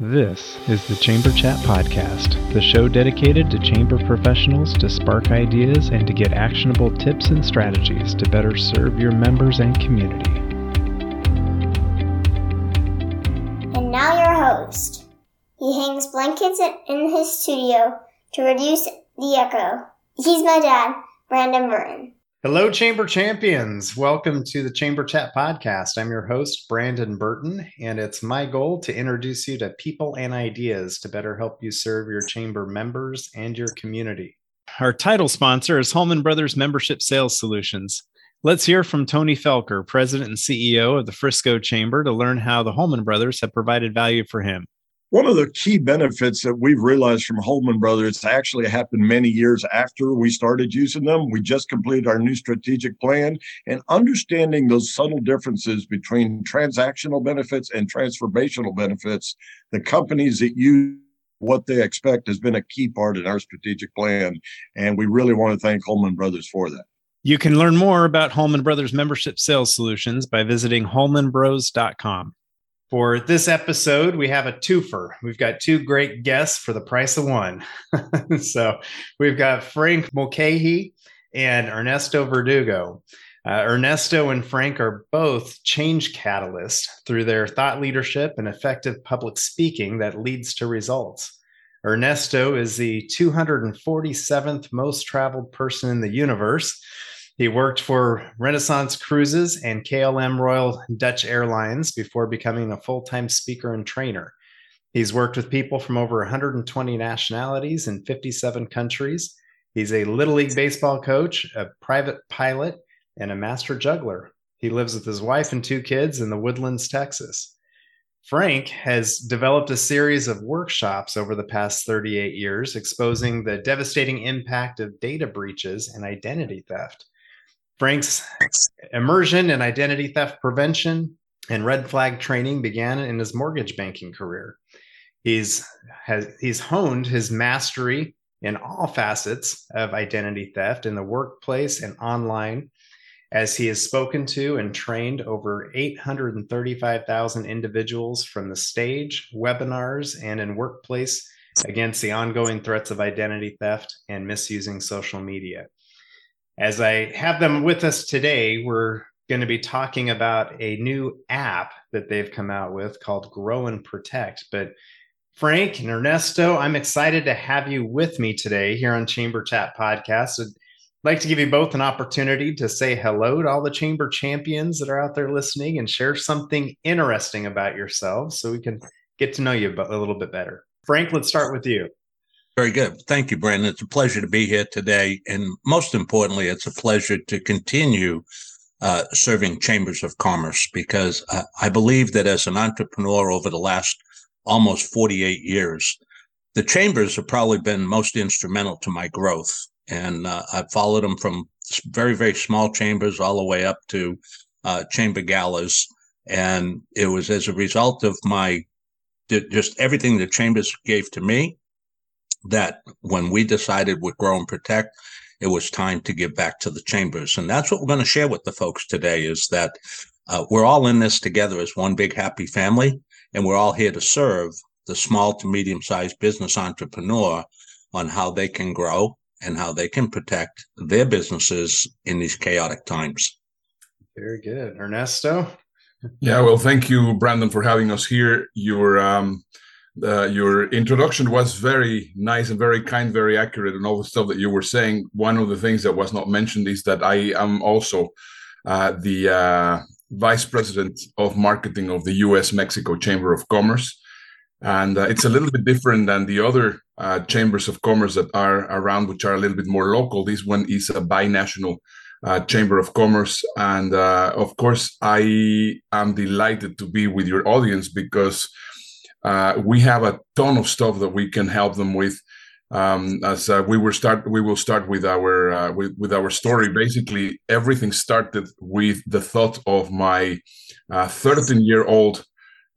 This is the Chamber Chat Podcast, the show dedicated to chamber professionals to spark ideas and to get actionable tips and strategies to better serve your members and community. And now your host. He hangs blankets in his studio to reduce the echo. He's my dad, Brandon Burton. Hello, Chamber Champions. Welcome to the Chamber Chat Podcast. I'm your host, Brandon Burton, and it's my goal to introduce you to people and ideas to better help you serve your chamber members and your community. Our title sponsor is Holman Brothers Membership Sales Solutions. Let's hear from Tony Felker, President and CEO of the Frisco Chamber, to learn how the Holman Brothers have provided value for him. One of the key benefits that we've realized from Holman Brothers actually happened many years after we started using them. We just completed our new strategic plan and understanding those subtle differences between transactional benefits and transformational benefits. The companies that use what they expect has been a key part in our strategic plan. And we really want to thank Holman Brothers for that. You can learn more about Holman Brothers membership sales solutions by visiting holmanbros.com. For this episode, we have a twofer. We've got two great guests for the price of one. so we've got Frank Mulcahy and Ernesto Verdugo. Uh, Ernesto and Frank are both change catalysts through their thought leadership and effective public speaking that leads to results. Ernesto is the 247th most traveled person in the universe he worked for Renaissance Cruises and KLM Royal Dutch Airlines before becoming a full time speaker and trainer. He's worked with people from over 120 nationalities in 57 countries. He's a Little League baseball coach, a private pilot, and a master juggler. He lives with his wife and two kids in the Woodlands, Texas. Frank has developed a series of workshops over the past 38 years exposing the devastating impact of data breaches and identity theft. Frank's immersion in identity theft prevention and red flag training began in his mortgage banking career. He's has he's honed his mastery in all facets of identity theft in the workplace and online as he has spoken to and trained over 835,000 individuals from the stage, webinars, and in workplace against the ongoing threats of identity theft and misusing social media. As I have them with us today, we're going to be talking about a new app that they've come out with called Grow and Protect. But Frank and Ernesto, I'm excited to have you with me today here on Chamber Chat Podcast. I'd like to give you both an opportunity to say hello to all the Chamber champions that are out there listening and share something interesting about yourselves so we can get to know you a little bit better. Frank, let's start with you. Very good. Thank you, Brandon. It's a pleasure to be here today. And most importantly, it's a pleasure to continue uh, serving chambers of commerce because uh, I believe that as an entrepreneur over the last almost 48 years, the chambers have probably been most instrumental to my growth. And uh, I've followed them from very, very small chambers all the way up to uh, chamber galas. And it was as a result of my just everything the chambers gave to me that when we decided with Grow and Protect, it was time to give back to the chambers. And that's what we're going to share with the folks today is that uh, we're all in this together as one big happy family, and we're all here to serve the small to medium sized business entrepreneur on how they can grow and how they can protect their businesses in these chaotic times. Very good. Ernesto? Yeah, well, thank you, Brandon, for having us here. Your um, uh, your introduction was very nice and very kind, very accurate, and all the stuff that you were saying. One of the things that was not mentioned is that I am also uh, the uh, vice president of marketing of the U.S. Mexico Chamber of Commerce, and uh, it's a little bit different than the other uh, chambers of commerce that are around, which are a little bit more local. This one is a binational. Uh, Chamber of Commerce. And of course, I am delighted to be with your audience because uh, we have a ton of stuff that we can help them with. Um, as uh, we will start, we will start with our uh, with, with our story. Basically, everything started with the thought of my 13 uh, year old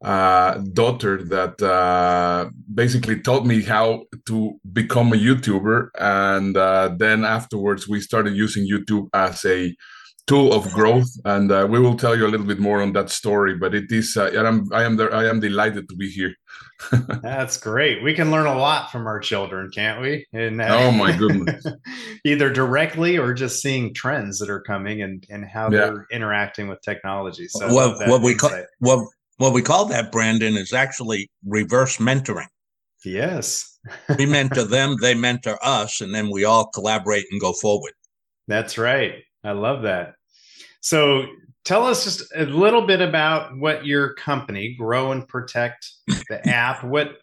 uh, daughter that uh, basically taught me how to become a YouTuber, and then afterwards we started using YouTube as a tool of growth, and uh, we will tell you a little bit more on that story. But it is, uh, and I'm I am there, I am delighted to be here. That's great. We can learn a lot from our children, can't we? And uh, oh my goodness, either directly or just seeing trends that are coming and and how yeah. they're interacting with technology. So what what we call what what we call that, Brandon, is actually reverse mentoring. Yes, we mentor them, they mentor us, and then we all collaborate and go forward. That's right. I love that. So tell us just a little bit about what your company grow and protect the app what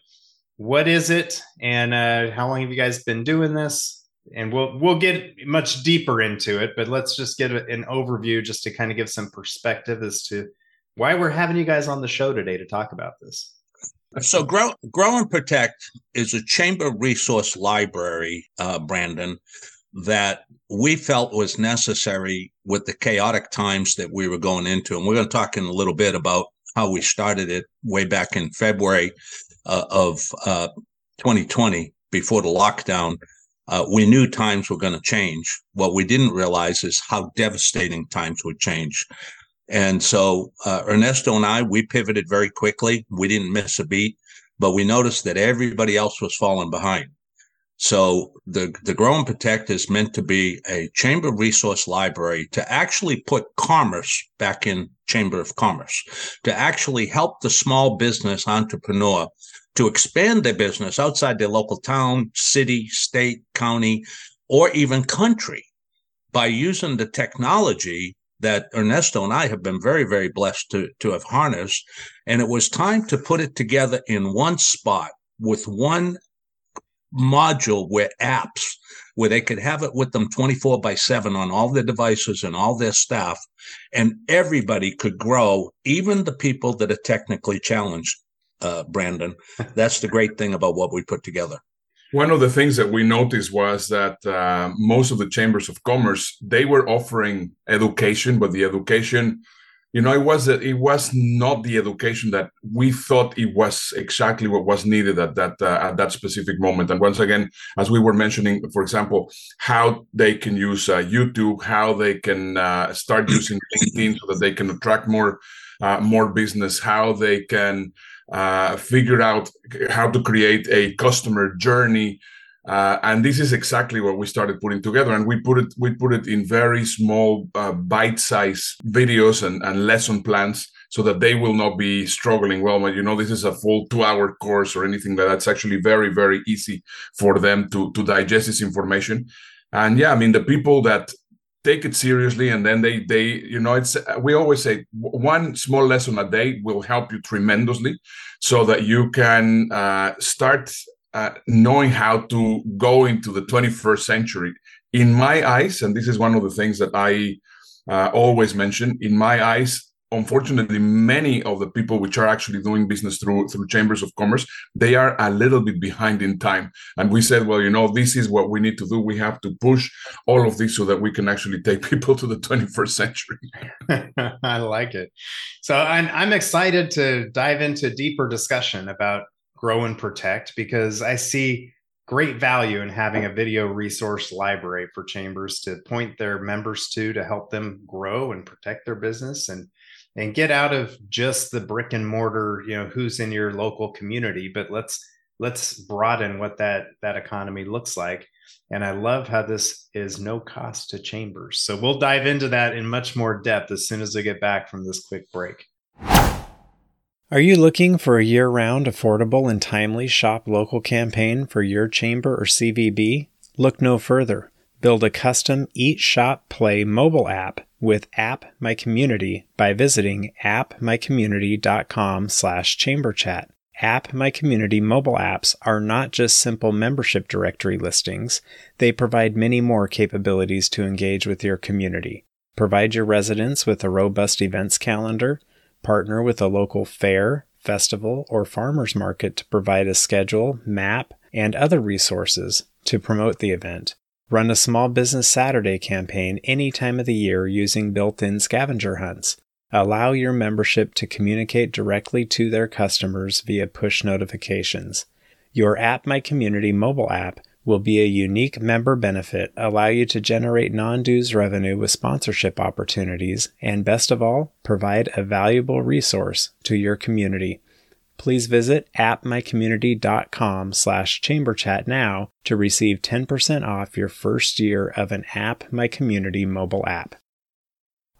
what is it? And uh, how long have you guys been doing this? And we'll we'll get much deeper into it but let's just get an overview just to kind of give some perspective as to why we're having you guys on the show today to talk about this. So grow grow and protect is a chamber resource library uh, brandon that we felt was necessary with the chaotic times that we were going into. And we're going to talk in a little bit about how we started it way back in February uh, of uh, 2020 before the lockdown. Uh, we knew times were going to change. What we didn't realize is how devastating times would change. And so uh, Ernesto and I, we pivoted very quickly. We didn't miss a beat, but we noticed that everybody else was falling behind. So the, the Grow and Protect is meant to be a chamber resource library to actually put commerce back in Chamber of Commerce, to actually help the small business entrepreneur to expand their business outside their local town, city, state, county, or even country by using the technology that Ernesto and I have been very, very blessed to, to have harnessed. And it was time to put it together in one spot with one module where apps where they could have it with them 24 by 7 on all their devices and all their staff and everybody could grow even the people that are technically challenged uh, brandon. That's the great thing about what we put together. One of the things that we noticed was that uh, most of the chambers of commerce they were offering education but the education you know it was it was not the education that we thought it was exactly what was needed at that uh, at that specific moment. And once again as we were mentioning for example how they can use uh, youtube how they can uh, start using linkedin so that they can attract more uh, more business how they can uh, figure out how to create a customer journey uh, and this is exactly what we started putting together, and we put it we put it in very small, uh, bite-sized videos and, and lesson plans, so that they will not be struggling. Well, you know, this is a full two-hour course or anything like that. That's actually very very easy for them to to digest this information. And yeah, I mean, the people that take it seriously and then they they you know it's we always say one small lesson a day will help you tremendously so that you can uh, start uh, knowing how to go into the 21st century. In my eyes, and this is one of the things that I uh, always mention, in my eyes, unfortunately, many of the people which are actually doing business through through chambers of commerce, they are a little bit behind in time. And we said, well, you know, this is what we need to do. We have to push all of this so that we can actually take people to the 21st century. I like it. So I'm, I'm excited to dive into deeper discussion about grow and protect because I see great value in having a video resource library for chambers to point their members to to help them grow and protect their business and and get out of just the brick and mortar you know who's in your local community. But let's let's broaden what that that economy looks like. And i love how this is no cost to chambers. So we'll dive into that in much more depth as soon as we get back from this quick break are you looking for a year round, affordable, and timely shop local campaign for your chamber or CVB? Look no further. Build a custom Eat Shop Play mobile app with App My Community by visiting appmycommunity.com slash chamberchat. App My Community mobile apps are not just simple membership directory listings, they provide many more capabilities to engage with your community. Provide your residents with a robust events calendar, Partner with a local fair, festival, or farmers market to provide a schedule, map, and other resources to promote the event. Run a small business Saturday campaign any time of the year using built in scavenger hunts. Allow your membership to communicate directly to their customers via push notifications. Your App My Community mobile app will be a unique member benefit, allow you to generate non dues revenue with sponsorship opportunities, and best of all, provide a valuable resource to your community. Please visit appmycommunity.com slash chamberchat now to receive 10% off your first year of an App My Community mobile app.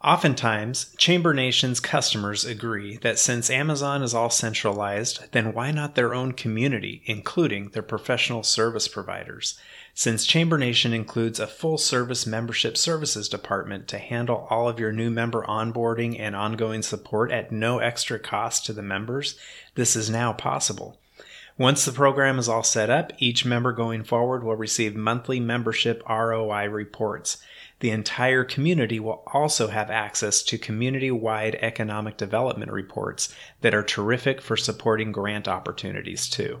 Oftentimes, Chamber Nation's customers agree that since Amazon is all centralized, then why not their own community, including their professional service providers? Since Chamber Nation includes a full service membership services department to handle all of your new member onboarding and ongoing support at no extra cost to the members, this is now possible. Once the program is all set up, each member going forward will receive monthly membership ROI reports. The entire community will also have access to community wide economic development reports that are terrific for supporting grant opportunities, too.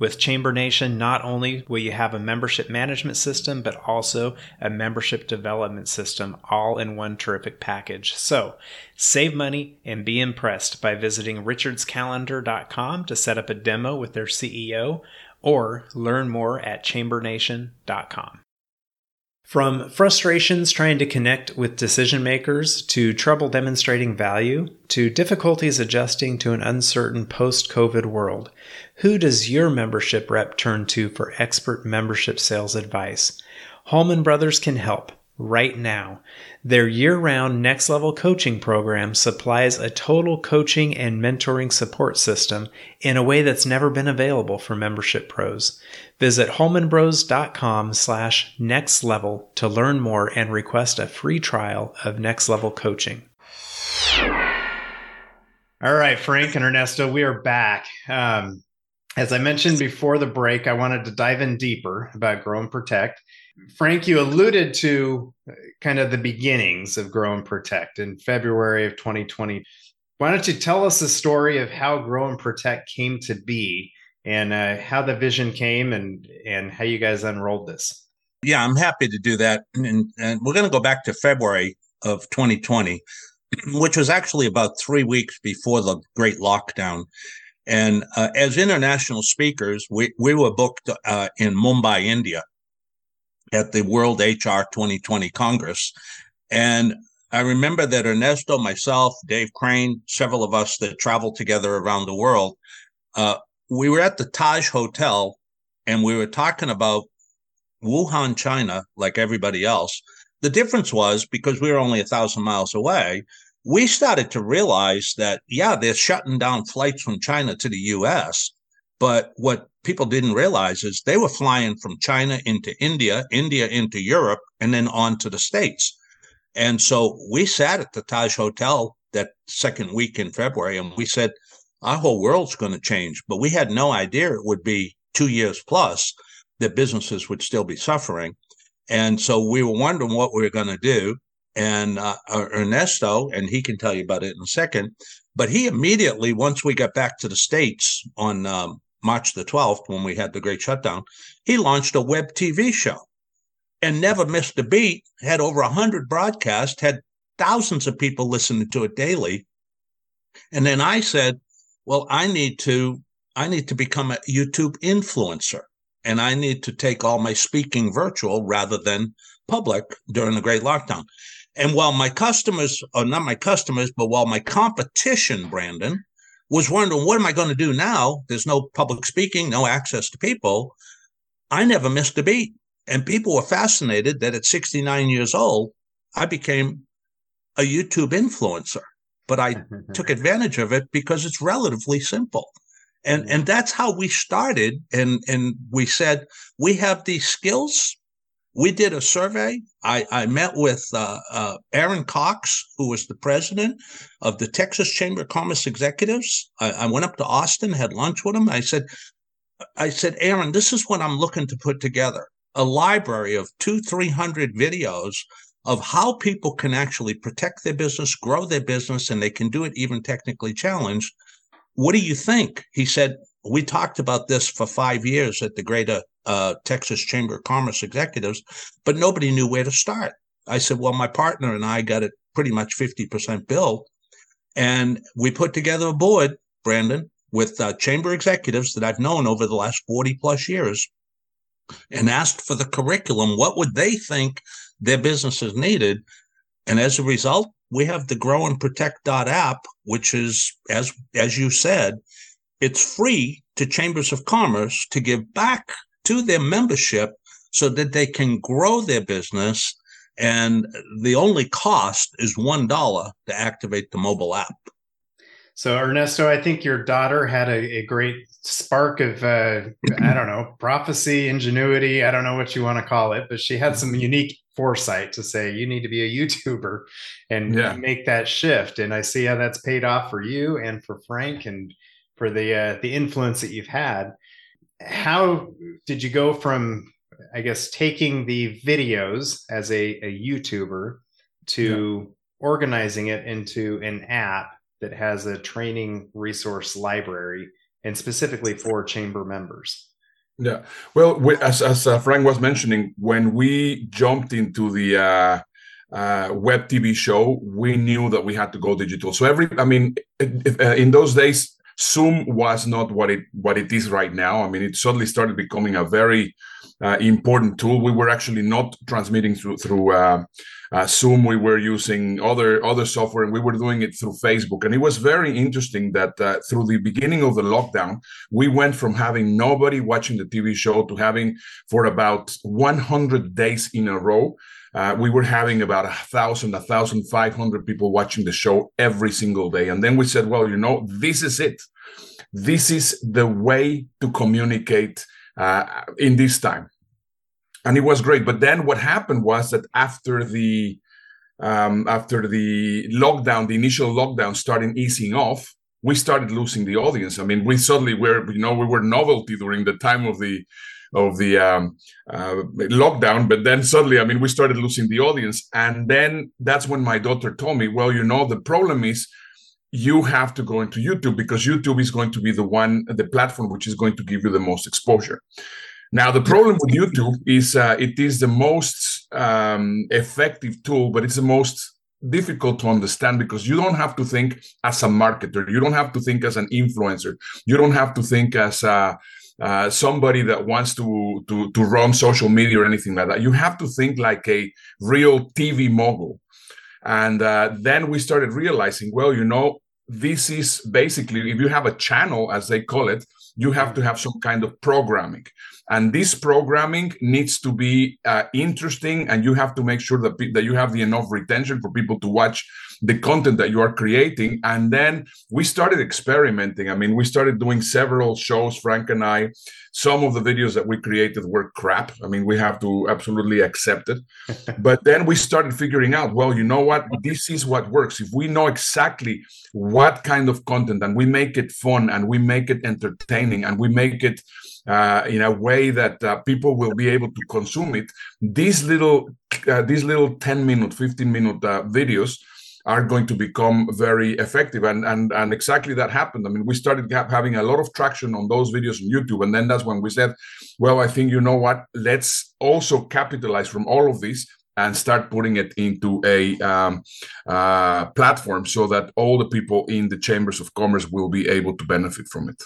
With Chamber Nation, not only will you have a membership management system, but also a membership development system all in one terrific package. So save money and be impressed by visiting richardscalendar.com to set up a demo with their CEO or learn more at chambernation.com. From frustrations trying to connect with decision makers, to trouble demonstrating value, to difficulties adjusting to an uncertain post COVID world, who does your membership rep turn to for expert membership sales advice? Holman Brothers can help right now. Their year round next level coaching program supplies a total coaching and mentoring support system in a way that's never been available for membership pros. Visit holmanbros.com slash next level to learn more and request a free trial of next level coaching. All right, Frank and Ernesto, we are back. Um, as I mentioned before the break, I wanted to dive in deeper about Grow and Protect. Frank, you alluded to kind of the beginnings of Grow and Protect in February of 2020. Why don't you tell us the story of how Grow and Protect came to be and uh, how the vision came and and how you guys unrolled this? Yeah, I'm happy to do that. And, and we're going to go back to February of 2020, which was actually about three weeks before the great lockdown. And uh, as international speakers, we, we were booked uh, in Mumbai, India at the World HR 2020 Congress. And I remember that Ernesto, myself, Dave Crane, several of us that traveled together around the world, uh, we were at the Taj Hotel and we were talking about Wuhan, China, like everybody else. The difference was because we were only a thousand miles away, we started to realize that, yeah, they're shutting down flights from China to the US. But what people didn't realize is they were flying from China into India, India into Europe, and then on to the States. And so we sat at the Taj Hotel that second week in February and we said, our whole world's going to change. But we had no idea it would be two years plus that businesses would still be suffering. And so we were wondering what we were going to do. And uh, Ernesto, and he can tell you about it in a second, but he immediately, once we got back to the States on um, March the 12th, when we had the great shutdown, he launched a web TV show and never missed a beat, had over 100 broadcasts, had thousands of people listening to it daily. And then I said, well, I need to I need to become a YouTube influencer and I need to take all my speaking virtual rather than public during the great lockdown. And while my customers, or not my customers, but while my competition, Brandon, was wondering, what am I going to do now? There's no public speaking, no access to people. I never missed a beat. And people were fascinated that at 69 years old, I became a YouTube influencer. But I took advantage of it because it's relatively simple. And, mm-hmm. and that's how we started. And, and we said, we have these skills we did a survey. I, I met with uh, uh, Aaron Cox, who was the president of the Texas Chamber of Commerce Executives. I, I, went up to Austin, had lunch with him. I said, I said, Aaron, this is what I'm looking to put together: a library of two, three hundred videos of how people can actually protect their business, grow their business, and they can do it even technically challenged. What do you think? He said, we talked about this for five years at the Greater uh, Texas Chamber of Commerce executives, but nobody knew where to start. I said, well, my partner and I got it pretty much 50% built. And we put together a board, Brandon, with uh, chamber executives that I've known over the last 40 plus years. and asked for the curriculum, what would they think their businesses needed? And as a result, we have the Grow and Protect app, which is, as as you said, it's free to chambers of commerce to give back to their membership so that they can grow their business. And the only cost is one dollar to activate the mobile app. So Ernesto, I think your daughter had a, a great spark of uh, I don't know prophecy, ingenuity. I don't know what you want to call it, but she had some unique foresight to say you need to be a YouTuber and yeah. make that shift. And I see how that's paid off for you and for Frank and for the uh, the influence that you've had. How did you go from I guess taking the videos as a, a YouTuber to yeah. organizing it into an app that has a training resource library and specifically for chamber members? Yeah. Well, we, as, as uh, Frank was mentioning, when we jumped into the uh, uh, web TV show, we knew that we had to go digital. So every, I mean, if, uh, in those days, Zoom was not what it what it is right now. I mean, it suddenly started becoming a very uh, important tool. We were actually not transmitting through through uh, uh, Zoom. We were using other other software, and we were doing it through Facebook. And it was very interesting that uh, through the beginning of the lockdown, we went from having nobody watching the TV show to having for about 100 days in a row. Uh, we were having about a thousand, a thousand five hundred people watching the show every single day. And then we said, well, you know, this is it. This is the way to communicate uh, in this time and it was great. But then what happened was that after the um, after the lockdown, the initial lockdown started easing off, we started losing the audience. I mean, we suddenly were, you know, we were novelty during the time of the of the um, uh, lockdown, but then suddenly, I mean, we started losing the audience, and then that's when my daughter told me, well, you know, the problem is you have to go into YouTube because YouTube is going to be the one, the platform which is going to give you the most exposure. Now, the problem with YouTube is uh, it is the most um, effective tool, but it's the most difficult to understand because you don't have to think as a marketer. You don't have to think as an influencer. You don't have to think as uh, uh, somebody that wants to, to, to run social media or anything like that. You have to think like a real TV mogul. And uh, then we started realizing, well, you know, this is basically if you have a channel, as they call it, you have to have some kind of programming and this programming needs to be uh, interesting and you have to make sure that, that you have the enough retention for people to watch the content that you are creating. And then we started experimenting. I mean we started doing several shows frank and i. Some of the videos that we created were crap. I mean we have to absolutely accept it. But then we started figuring out well you know what? This is what works. If we know exactly what kind of content and we make it fun and we make it entertaining and we make it uh, in a way that uh, people will be able to consume it. These little, uh, these little 10 minute, 15 minute uh, videos are going to become very effective. And, and, and exactly that happened. I mean, we started having a lot of traction on those videos on YouTube. And then that's when we said, well, I think, you know what, let's also capitalize from all of this and start putting it into a um, uh, platform so that all the people in the chambers of commerce will be able to benefit from it.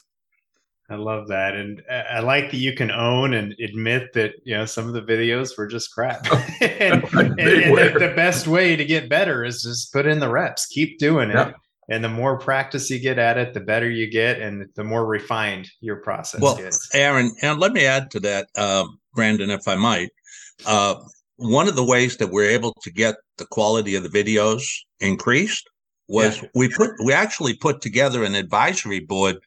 I love that, and I like that you can own and admit that you know some of the videos were just crap. and, and, and the, the, best way to get better is just put in the reps, keep doing it, yeah. and the more practice you get at it, the better you get, and the more refined your process well, gets. Aaron, and let me add to that, uh, Brandon, if I might. Uh, one of the ways that we're able to get the quality of the videos increased was yeah. we put we actually put together an advisory board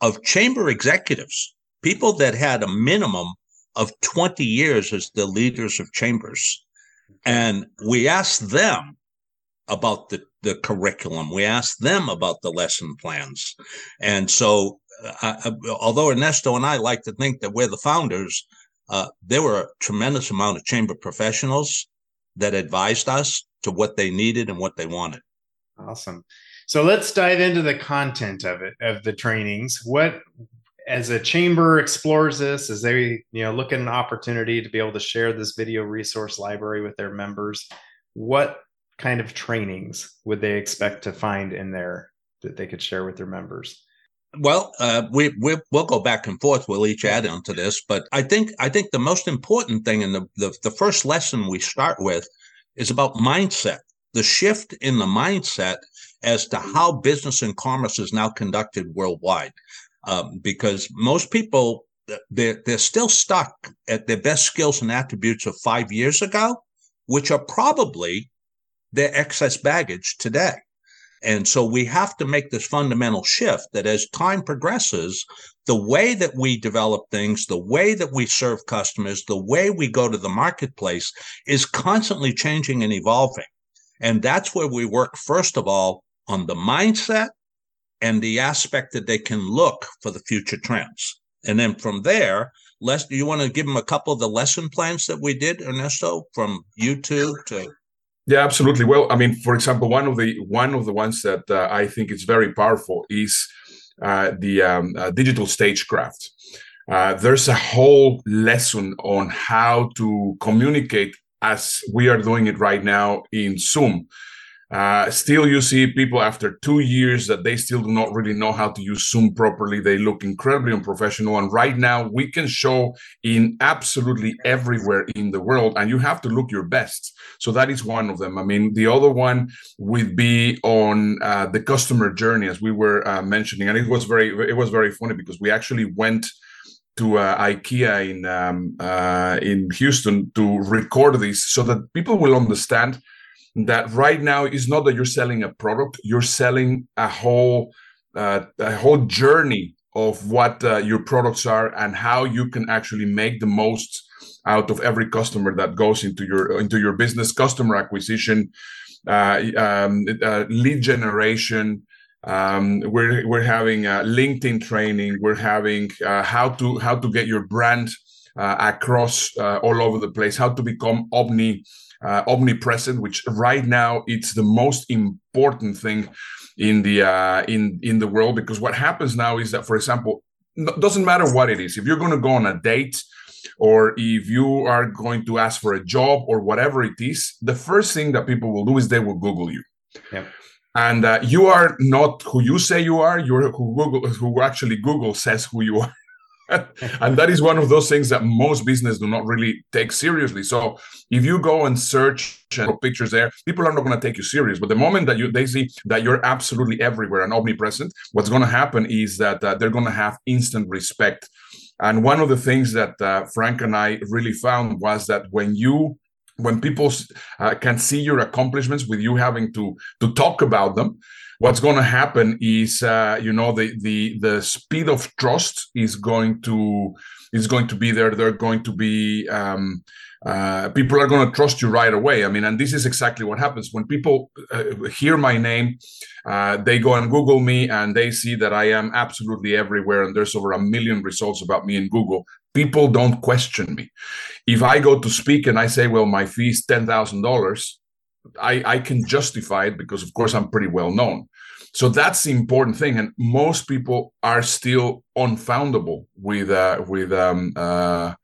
of chamber executives, people that had a minimum of 20 years as the leaders of chambers. And we asked them about the, the curriculum. We asked them about the lesson plans. And so, uh, although Ernesto and I like to think that we're the founders, uh, there were a tremendous amount of chamber professionals that advised us to what they needed and what they wanted. Awesome. So let's dive into the content of it, of the trainings. What, as a chamber explores this, as they you know look at an opportunity to be able to share this video resource library with their members, what kind of trainings would they expect to find in there that they could share with their members? Well, uh, we, we will go back and forth. We'll each add onto this, but I think I think the most important thing and the, the the first lesson we start with is about mindset. The shift in the mindset as to how business and commerce is now conducted worldwide, um, because most people they're they're still stuck at their best skills and attributes of five years ago, which are probably their excess baggage today. And so we have to make this fundamental shift that as time progresses, the way that we develop things, the way that we serve customers, the way we go to the marketplace is constantly changing and evolving. And that's where we work, first of all, on the mindset and the aspect that they can look for the future trends. And then from there, Les, do you want to give them a couple of the lesson plans that we did, Ernesto, from YouTube to yeah, absolutely. Well, I mean, for example, one of the one of the ones that uh, I think is very powerful is uh, the um, uh, digital stagecraft. Uh, there's a whole lesson on how to communicate as we are doing it right now in Zoom. Uh, still, you see people after two years that they still do not really know how to use Zoom properly. They look incredibly unprofessional. And right now, we can show in absolutely everywhere in the world, and you have to look your best. So that is one of them. I mean, the other one would be on uh, the customer journey, as we were uh, mentioning, and it was very it was very funny because we actually went to uh, IKEA in um, uh, in Houston to record this so that people will understand that right now is not that you're selling a product you're selling a whole uh, a whole journey of what uh, your products are and how you can actually make the most out of every customer that goes into your into your business customer acquisition uh, um, uh, lead generation um, we're we're having linkedin training we're having uh, how to how to get your brand uh, across all over the place how to become omni uh, omnipresent, which right now it's the most important thing in the uh, in in the world because what happens now is that, for example, doesn't matter what it is. If you're going to go on a date, or if you are going to ask for a job or whatever it is, the first thing that people will do is they will Google you. Yep. And uh, you are not who you say you are. You're who Google, who actually Google says who you are. and that is one of those things that most business do not really take seriously. So if you go and search and pictures there, people are not going to take you serious. But the moment that you they see that you're absolutely everywhere and omnipresent, what's going to happen is that uh, they're going to have instant respect. And one of the things that uh, Frank and I really found was that when you when people uh, can see your accomplishments with you having to to talk about them what's going to happen is uh, you know the the the speed of trust is going to is going to be there. They're going to be um, uh, people are going to trust you right away. I mean and this is exactly what happens. When people uh, hear my name uh, they go and google me and they see that i am absolutely everywhere and there's over a million results about me in google people don't question me. If i go to speak and i say well my fee is $10000 I, I can justify it because of course i'm pretty well known. So that's the important thing. And most people are still unfoundable with uh, with um, uh,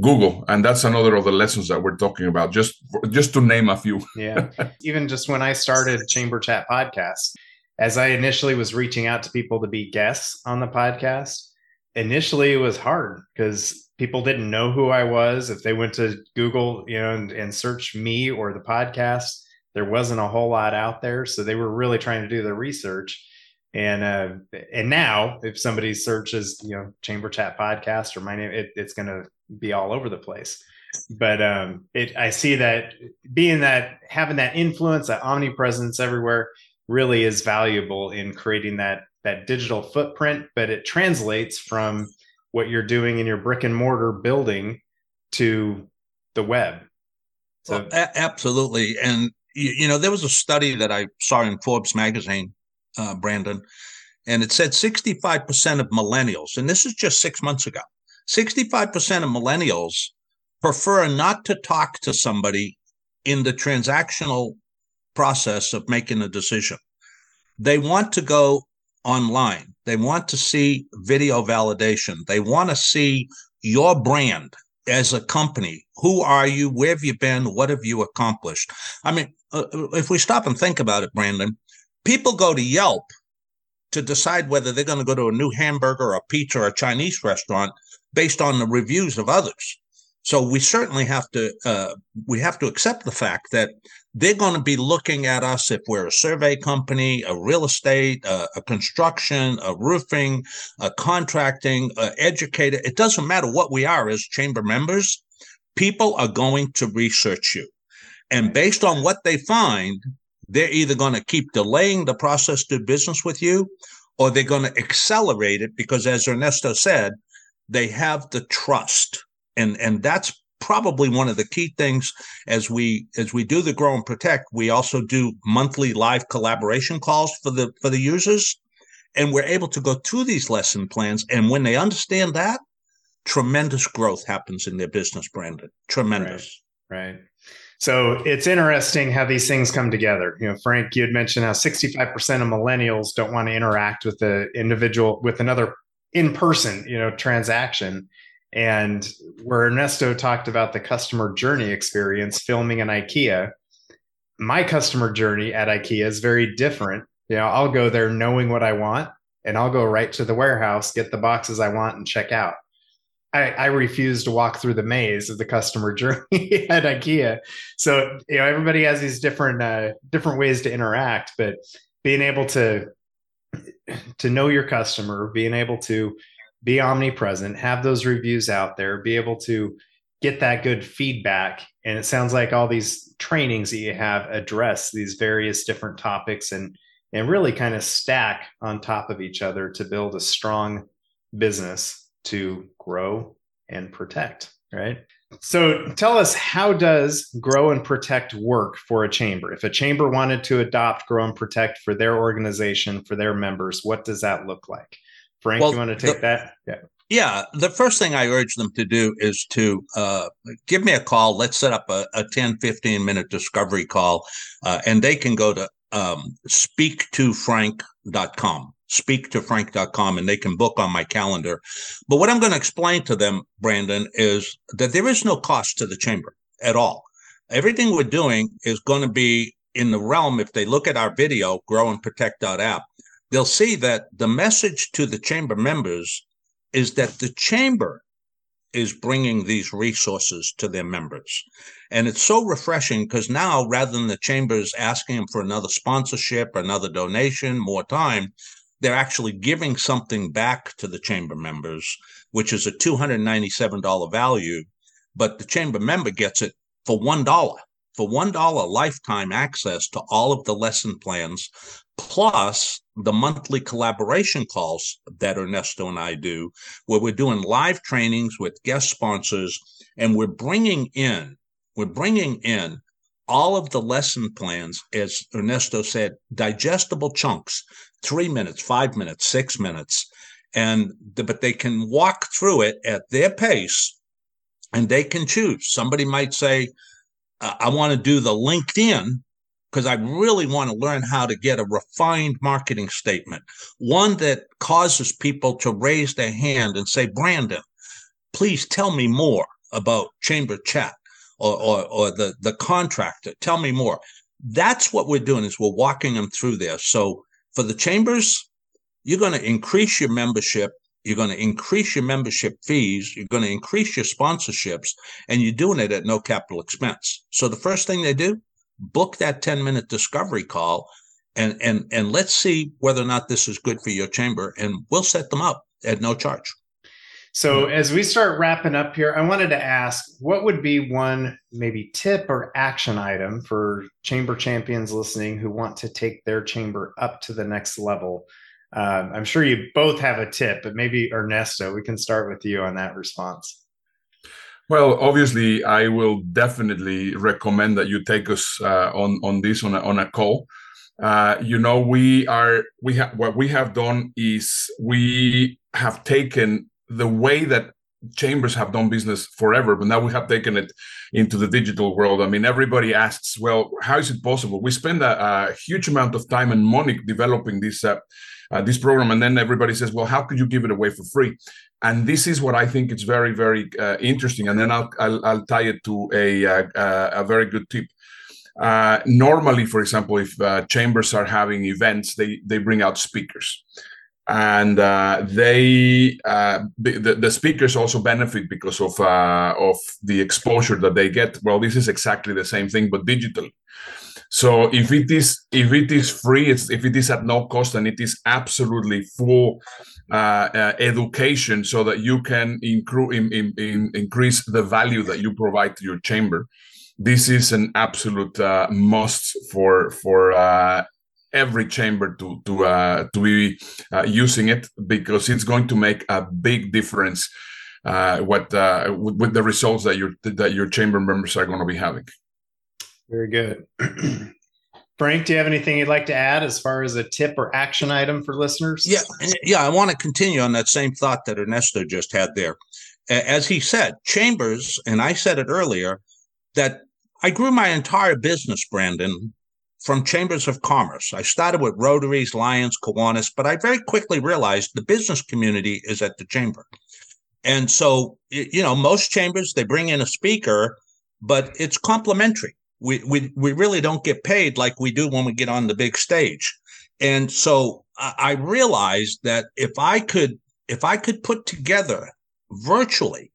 google. And that's another of the lessons that we're talking about just just to name a few. Yeah. Even just when i started chamber chat podcast as i initially was reaching out to people to be guests on the podcast initially it was hard because people didn't know who i was if they went to google you know and, and search me or the podcast there wasn't a whole lot out there, so they were really trying to do their research. And uh, and now, if somebody searches, you know, Chamber Chat podcast or my name, it, it's going to be all over the place. But um, it, I see that being that having that influence, that omnipresence everywhere, really is valuable in creating that that digital footprint. But it translates from what you're doing in your brick and mortar building to the web. So well, a- absolutely, and you, you, know, there was a study that I saw in Forbes magazine, uh, Brandon, and it said 65% of millennials, and this is just six months ago, 65% of millennials prefer not to talk to somebody in the transactional process of making a decision. They want to go online. They want to see video validation. They want to see your brand as a company. Who are you? Where have you been? What have you accomplished? I mean, uh, if we stop and think about it, Brandon, people go to Yelp to decide whether they're going to go to a new hamburger or a pizza or a Chinese restaurant based on the reviews of others. So we certainly have to uh, we have to accept the fact that they're going to be looking at us if we're a survey company, a real estate, a, a construction, a roofing, a contracting, a educator. It doesn't matter what we are as chamber members. People are going to research you, and based on what they find, they're either going to keep delaying the process to business with you, or they're going to accelerate it because, as Ernesto said, they have the trust and and that's probably one of the key things as we as we do the grow and protect we also do monthly live collaboration calls for the for the users. And we're able to go through these lesson plans. And when they understand that tremendous growth happens in their business brandon. Tremendous. Right, right. so it's interesting how these things come together. You know frank you had mentioned how 65% of millennials don't want to interact with the individual with another in person you know transaction and where Ernesto talked about the customer journey experience filming in IKEA, my customer journey at IKEA is very different. You know, I'll go there knowing what I want and I'll go right to the warehouse, get the boxes I want, and check out. I, I refuse to walk through the maze of the customer journey at IKEA. So you know, everybody has these different uh, different ways to interact, but being able to to know your customer, being able to be omnipresent, have those reviews out there, be able to get that good feedback. And it sounds like all these trainings that you have address these various different topics and and really kind of stack on top of each other to build a strong business to grow and protect, right? So tell us how does grow and protect work for a chamber? If a chamber wanted to adopt grow and protect for their organization, for their members, what does that look like? Frank, well, you want to take the, that? Yeah. Yeah, the first thing I urge them to do is to uh, give me a call. Let's set up a, a 10, 15 minute discovery call, uh, and they can go to um, speaktofrank.com, speaktofrank.com, and they can book on my calendar. But what I'm going to explain to them, Brandon, is that there is no cost to the chamber at all. Everything we're doing is going to be in the realm, if they look at our video, growandprotect.app, they'll see that the message to the chamber members is that the chamber is bringing these resources to their members. And it's so refreshing because now, rather than the chambers asking them for another sponsorship, another donation, more time, they're actually giving something back to the chamber members, which is a $297 value. But the chamber member gets it for $1 for $1 lifetime access to all of the lesson plans, plus the monthly collaboration calls that Ernesto and I do, where we're doing live trainings with guest sponsors, and we're bringing in, we're bringing in all of the lesson plans, as Ernesto said, digestible chunks, three minutes, five minutes, six minutes, and but they can walk through it at their pace, and they can choose. Somebody might say, I want to do the LinkedIn because I really want to learn how to get a refined marketing statement, one that causes people to raise their hand and say, Brandon, please tell me more about Chamber Chat or, or, or the, the contractor. Tell me more. That's what we're doing is we're walking them through there. So for the chambers, you're going to increase your membership you're going to increase your membership fees. You're going to increase your sponsorships, and you're doing it at no capital expense. So the first thing they do, book that 10 minute discovery call, and and and let's see whether or not this is good for your chamber, and we'll set them up at no charge. So as we start wrapping up here, I wanted to ask what would be one maybe tip or action item for chamber champions listening who want to take their chamber up to the next level um, I'm sure you both have a tip, but maybe Ernesto, we can start with you on that response. Well, obviously, I will definitely recommend that you take us uh, on on this on a, on a call. Uh, you know, we are we have what we have done is we have taken the way that chambers have done business forever, but now we have taken it into the digital world. I mean, everybody asks, well, how is it possible? We spend a, a huge amount of time and money developing this uh, uh, this program, and then everybody says, well, how could you give it away for free? And this is what I think it's very, very uh, interesting. And then I'll, I'll, I'll tie it to a, uh, uh, a very good tip. uh, normally, for example, if chambers are having events, they they bring out speakers, and uh, they uh, the, the speakers also benefit because of uh, of the exposure that they get. Well, this is exactly the same thing, but digital. So if it is if it is free, if it is at no cost, and it is absolutely full uh, uh, education, so that you can incru- in, in, in increase the value that you provide to your chamber this is an absolute uh, must for for every chamber to to uh, to be uh, using it because it's going to make a big difference uh, what uh, with, with, the results that your that your chamber members are going to be having. Very good. Frank, do you have anything you'd like to add as far as a tip or action item for listeners? Yeah, yeah, I want to continue on that same thought that Ernesto just had there. As he said, chambers, and I said it earlier, that I grew my entire business, Brandon, from chambers of commerce. I started with Rotaries, Lions, Kiwanis, but I very quickly realized the business community is at the chamber. And so, you know, most chambers, they bring in a speaker, but it's complimentary. We, we, we really don't get paid like we do when we get on the big stage. And so I realized that if I could, if I could put together virtually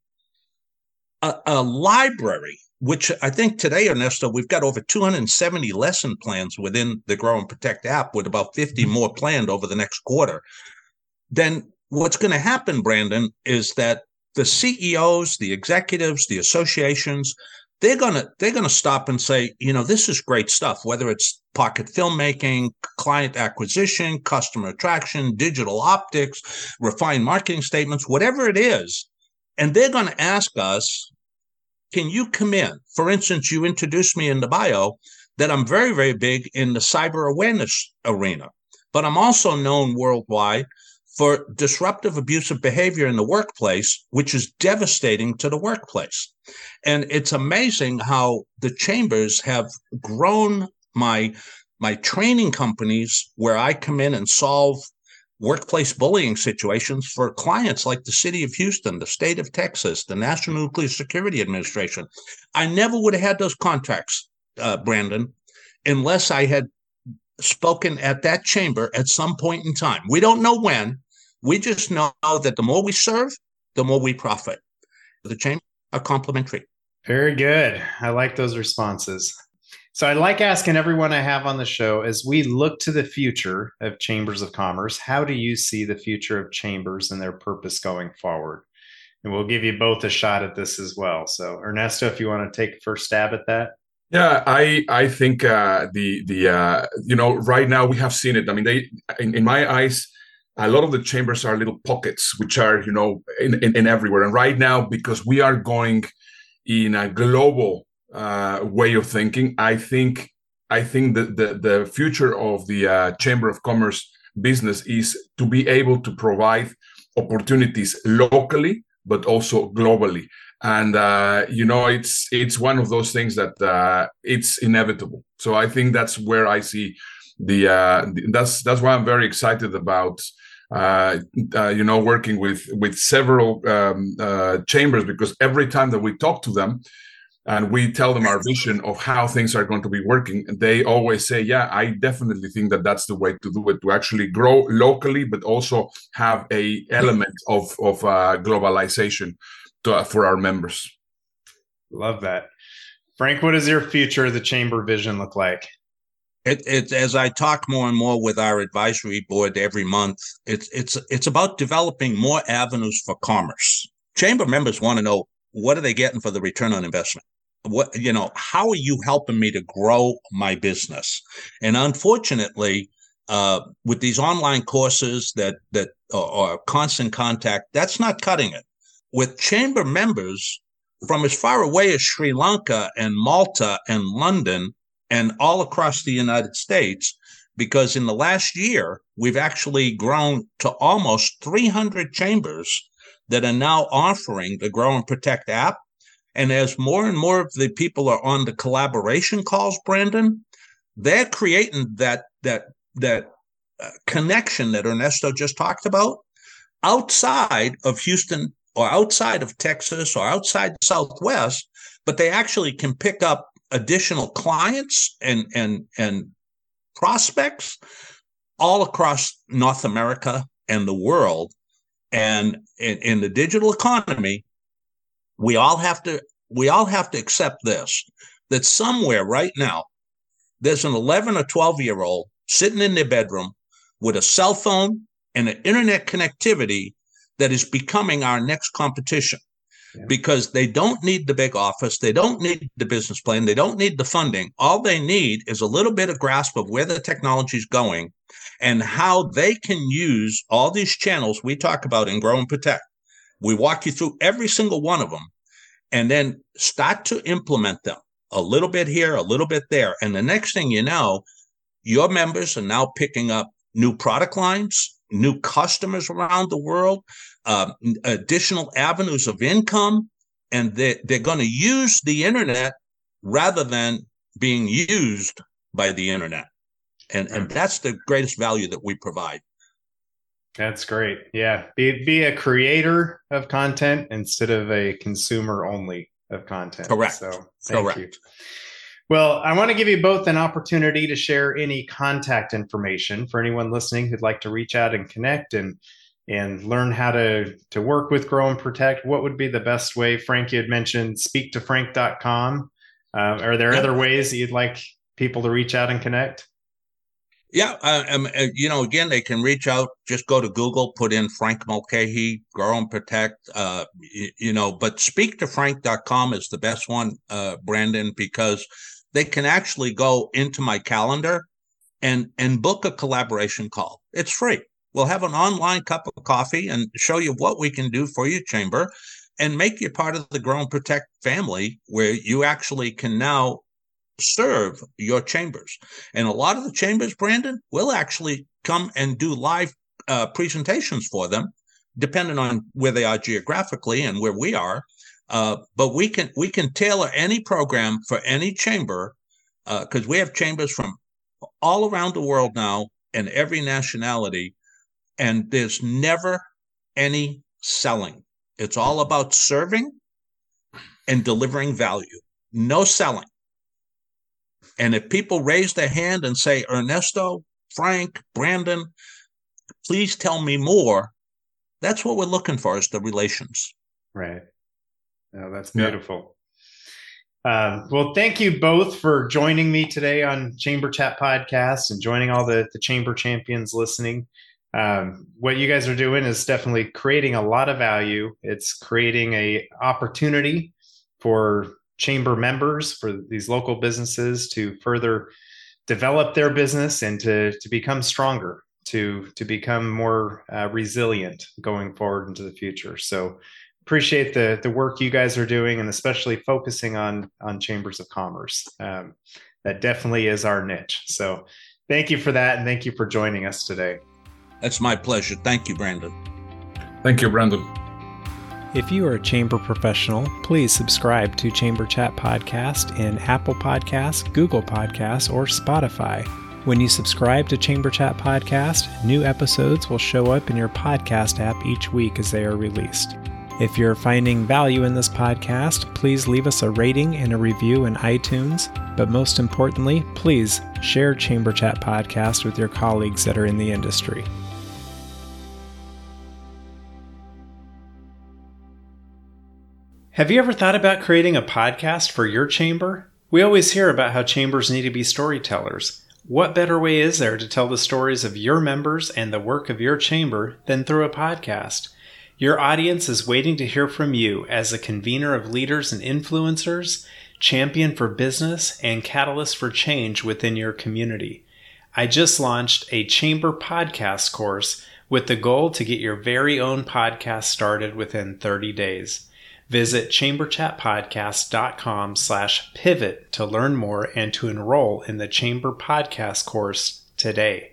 a, a library which I think today, Ernesto, we've got over 270 lesson plans within the Grow and Protect app with about 50 mm-hmm. more planned over the next quarter. Then what's going to happen, Brandon, is that the CEOs, the executives, the associations, they're gonna they're gonna stop and say, you know, this is great stuff. Whether it's pocket filmmaking, client acquisition, customer attraction, digital optics, refined marketing statements, whatever it is, and they're going to ask us can you come in? For instance, you introduced me in the bio that I'm very, very big in the cyber awareness arena, but I'm also known worldwide for disruptive abusive behavior in the workplace, which is devastating to the workplace. And it's amazing how the chambers have grown my my training companies where I come in and solve workplace bullying situations for clients like the city of Houston, the state of Texas, the National Nuclear Security Administration. I never would have had those contracts, uh, Brandon, unless I had spoken at that chamber at some point in time. We don't know when. We just know that the more we serve, the more we profit. The chamber are complementary. Very good. I like those responses. So I like asking everyone I have on the show as we look to the future of chambers of commerce, how do you see the future of chambers and their purpose going forward? And we'll give you both a shot at this as well. So Ernesto, if you want to take first stab at that. Yeah, I I think uh, the the uh, you know right now we have seen it. I mean, they in, in my eyes, a lot of the chambers are little pockets which are you know in, in, in everywhere. And right now, because we are going in a global uh, way of thinking. I think I think that the the future of the uh, Chamber of Commerce business is to be able to provide opportunities locally, but also globally. And uh, you know, it's it's one of those things that uh, it's inevitable. So I think that's where I see the, uh, that's that's why I'm very excited about uh, uh, you know, working with with several um, uh, chambers because every time that we talk to them, and we tell them our vision of how things are going to be working. And they always say yeah i definitely think that that's the way to do it to actually grow locally but also have a element of of uh, globalization to, uh, for our members. Love that. Frank what does your future of the chamber vision look like? It, it, as I talk more and more with our advisory board every month, it's it's it's about developing more avenues for commerce. Chamber members want to know what are they getting for the return on investment? What you know how are you helping me to grow my business? And unfortunately uh, with these online courses that that are, are constant contact that's not cutting it. With chamber members from as far away as sri lanka and malta and london and all across the united states because in the last year we've actually grown to almost 300 chambers that are now offering the grow and protect app and as more and more of the people are on the collaboration calls, Brandon, they're creating that that that uh, connection that Ernesto just talked about outside of Houston or outside of Texas or outside the Southwest, but they actually can pick up additional clients and and and prospects all across North America and the world. And in, in the digital economy, we all have to we all have to accept this that somewhere right now there's an 11 or 12 year old sitting in their bedroom with a cell phone and an internet connectivity that is becoming our next competition because they don't need the big office they don't need the business plan they don't need the funding. All they need is a little bit of grasp of where the technology is going and how they can use all these channels we talk about in grow and protect. We walk you through every single one of them and then start to implement them a little bit here, a little bit there. And the next thing you know, your members are now picking up new product lines, new customers around the world, uh, additional avenues of income, and they're, they're going to use the internet rather than being used by the internet. And, and that's the greatest value that we provide. That's great. Yeah. Be, be a creator of content instead of a consumer only of content. Correct. So thank Correct. you. Well, I want to give you both an opportunity to share any contact information for anyone listening who'd like to reach out and connect and and learn how to to work with Grow and Protect. What would be the best way? Frank, you had mentioned speaktofrank.com. Uh, are there other ways that you'd like people to reach out and connect? Yeah, uh, um, uh, you know, again, they can reach out. Just go to Google, put in Frank Mulcahy, Grow and Protect. Uh, you, you know, but speaktofrank.com is the best one, uh, Brandon, because they can actually go into my calendar and and book a collaboration call. It's free. We'll have an online cup of coffee and show you what we can do for your chamber and make you part of the Grow and Protect family where you actually can now serve your chambers. And a lot of the chambers, Brandon, will actually come and do live uh, presentations for them, depending on where they are geographically and where we are. Uh, but we can we can tailor any program for any chamber because uh, we have chambers from all around the world now and every nationality, and there's never any selling. It's all about serving and delivering value. No selling. And if people raise their hand and say, Ernesto, Frank, Brandon, please tell me more, that's what we're looking for is the relations. Right. Oh, that's beautiful. Yeah. Um, well, thank you both for joining me today on Chamber Chat Podcast and joining all the, the Chamber champions listening. Um, what you guys are doing is definitely creating a lot of value. It's creating a opportunity for chamber members, for these local businesses to further develop their business and to, to become stronger, to, to become more uh, resilient going forward into the future. So appreciate the, the work you guys are doing and especially focusing on, on chambers of commerce. Um, that definitely is our niche. So thank you for that. And thank you for joining us today. That's my pleasure. Thank you, Brandon. Thank you, Brandon. If you are a chamber professional, please subscribe to Chamber Chat Podcast in Apple Podcasts, Google Podcasts, or Spotify. When you subscribe to Chamber Chat Podcast, new episodes will show up in your podcast app each week as they are released. If you're finding value in this podcast, please leave us a rating and a review in iTunes. But most importantly, please share Chamber Chat Podcast with your colleagues that are in the industry. Have you ever thought about creating a podcast for your chamber? We always hear about how chambers need to be storytellers. What better way is there to tell the stories of your members and the work of your chamber than through a podcast? Your audience is waiting to hear from you as a convener of leaders and influencers, champion for business, and catalyst for change within your community. I just launched a chamber podcast course with the goal to get your very own podcast started within 30 days. Visit chamberchatpodcast.com slash pivot to learn more and to enroll in the Chamber Podcast course today.